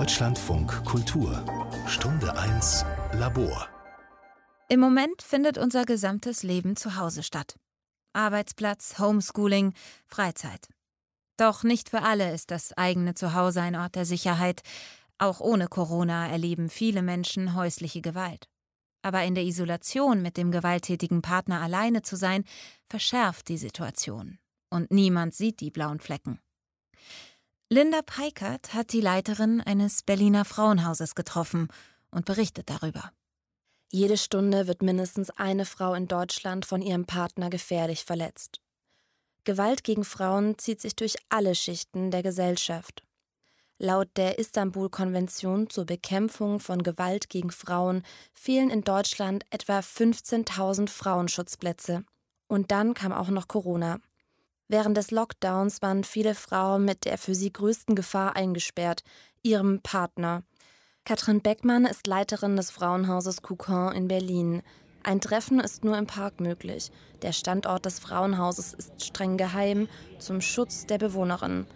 Deutschlandfunk Kultur Stunde 1 Labor Im Moment findet unser gesamtes Leben zu Hause statt. Arbeitsplatz, Homeschooling, Freizeit. Doch nicht für alle ist das eigene Zuhause ein Ort der Sicherheit. Auch ohne Corona erleben viele Menschen häusliche Gewalt. Aber in der Isolation mit dem gewalttätigen Partner alleine zu sein, verschärft die Situation. Und niemand sieht die blauen Flecken. Linda Peikert hat die Leiterin eines Berliner Frauenhauses getroffen und berichtet darüber. Jede Stunde wird mindestens eine Frau in Deutschland von ihrem Partner gefährlich verletzt. Gewalt gegen Frauen zieht sich durch alle Schichten der Gesellschaft. Laut der Istanbul-Konvention zur Bekämpfung von Gewalt gegen Frauen fehlen in Deutschland etwa 15.000 Frauenschutzplätze. Und dann kam auch noch Corona. Während des Lockdowns waren viele Frauen mit der für sie größten Gefahr eingesperrt, ihrem Partner. Katrin Beckmann ist Leiterin des Frauenhauses Coucon in Berlin. Ein Treffen ist nur im Park möglich. Der Standort des Frauenhauses ist streng geheim zum Schutz der Bewohnerin.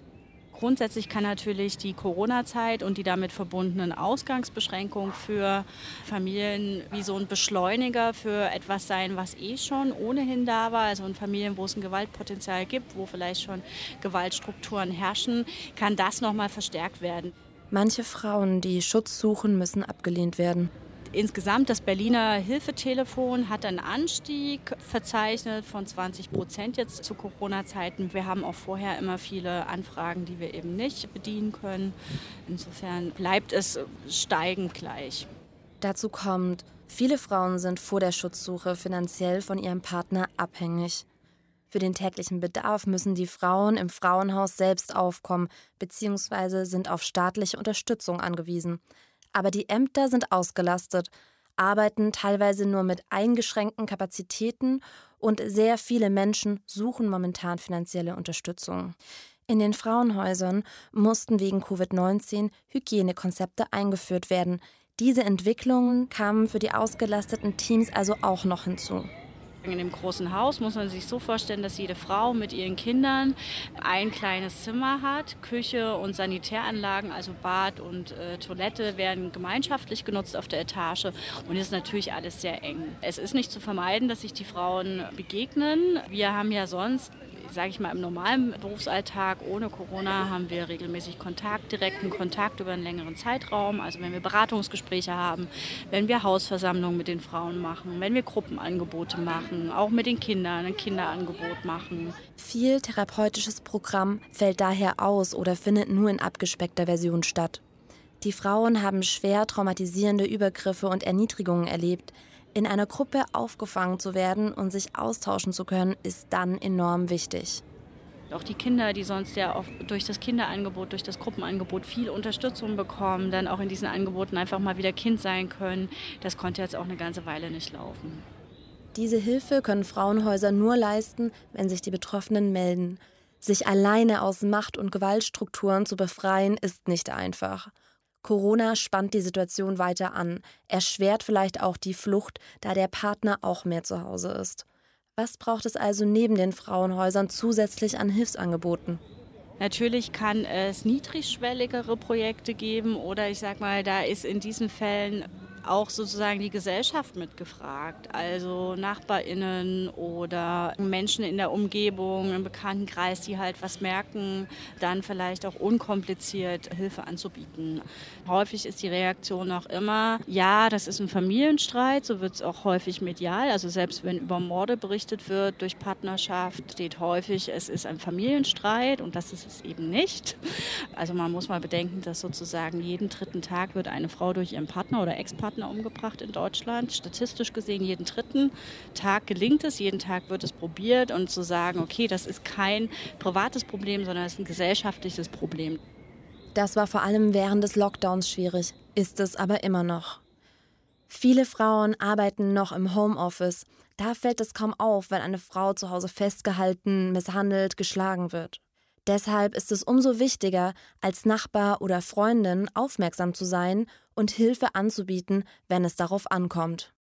Grundsätzlich kann natürlich die Corona-Zeit und die damit verbundenen Ausgangsbeschränkungen für Familien wie so ein Beschleuniger für etwas sein, was eh schon ohnehin da war. Also in Familien, wo es ein Gewaltpotenzial gibt, wo vielleicht schon Gewaltstrukturen herrschen, kann das nochmal verstärkt werden. Manche Frauen, die Schutz suchen, müssen abgelehnt werden. Insgesamt das Berliner Hilfetelefon hat einen Anstieg verzeichnet von 20 Prozent jetzt zu Corona-Zeiten. Wir haben auch vorher immer viele Anfragen, die wir eben nicht bedienen können. Insofern bleibt es steigend gleich. Dazu kommt, viele Frauen sind vor der Schutzsuche finanziell von ihrem Partner abhängig. Für den täglichen Bedarf müssen die Frauen im Frauenhaus selbst aufkommen bzw. sind auf staatliche Unterstützung angewiesen. Aber die Ämter sind ausgelastet, arbeiten teilweise nur mit eingeschränkten Kapazitäten und sehr viele Menschen suchen momentan finanzielle Unterstützung. In den Frauenhäusern mussten wegen Covid-19 Hygienekonzepte eingeführt werden. Diese Entwicklungen kamen für die ausgelasteten Teams also auch noch hinzu. In dem großen Haus muss man sich so vorstellen, dass jede Frau mit ihren Kindern ein kleines Zimmer hat. Küche und Sanitäranlagen, also Bad und äh, Toilette, werden gemeinschaftlich genutzt auf der Etage. Und ist natürlich alles sehr eng. Es ist nicht zu vermeiden, dass sich die Frauen begegnen. Wir haben ja sonst sage ich mal, im normalen Berufsalltag ohne Corona haben wir regelmäßig Kontakt, direkten Kontakt über einen längeren Zeitraum. Also wenn wir Beratungsgespräche haben, wenn wir Hausversammlungen mit den Frauen machen, wenn wir Gruppenangebote machen, auch mit den Kindern ein Kinderangebot machen. Viel therapeutisches Programm fällt daher aus oder findet nur in abgespeckter Version statt. Die Frauen haben schwer traumatisierende Übergriffe und Erniedrigungen erlebt. In einer Gruppe aufgefangen zu werden und sich austauschen zu können, ist dann enorm wichtig. Auch die Kinder, die sonst ja auch durch das Kinderangebot, durch das Gruppenangebot viel Unterstützung bekommen, dann auch in diesen Angeboten einfach mal wieder Kind sein können, das konnte jetzt auch eine ganze Weile nicht laufen. Diese Hilfe können Frauenhäuser nur leisten, wenn sich die Betroffenen melden. Sich alleine aus Macht- und Gewaltstrukturen zu befreien, ist nicht einfach. Corona spannt die Situation weiter an, erschwert vielleicht auch die Flucht, da der Partner auch mehr zu Hause ist. Was braucht es also neben den Frauenhäusern zusätzlich an Hilfsangeboten? Natürlich kann es niedrigschwelligere Projekte geben oder ich sag mal, da ist in diesen Fällen auch sozusagen die Gesellschaft mitgefragt, also Nachbarinnen oder Menschen in der Umgebung, im Bekanntenkreis, die halt was merken, dann vielleicht auch unkompliziert Hilfe anzubieten. Häufig ist die Reaktion auch immer, ja, das ist ein Familienstreit, so wird es auch häufig medial, also selbst wenn über Morde berichtet wird durch Partnerschaft, steht häufig, es ist ein Familienstreit und das ist es eben nicht. Also man muss mal bedenken, dass sozusagen jeden dritten Tag wird eine Frau durch ihren Partner oder Ex-Partner Partner umgebracht in Deutschland. Statistisch gesehen jeden dritten Tag gelingt es, jeden Tag wird es probiert und zu sagen, okay, das ist kein privates Problem, sondern es ist ein gesellschaftliches Problem. Das war vor allem während des Lockdowns schwierig, ist es aber immer noch. Viele Frauen arbeiten noch im Homeoffice. Da fällt es kaum auf, wenn eine Frau zu Hause festgehalten, misshandelt, geschlagen wird. Deshalb ist es umso wichtiger, als Nachbar oder Freundin aufmerksam zu sein und Hilfe anzubieten, wenn es darauf ankommt.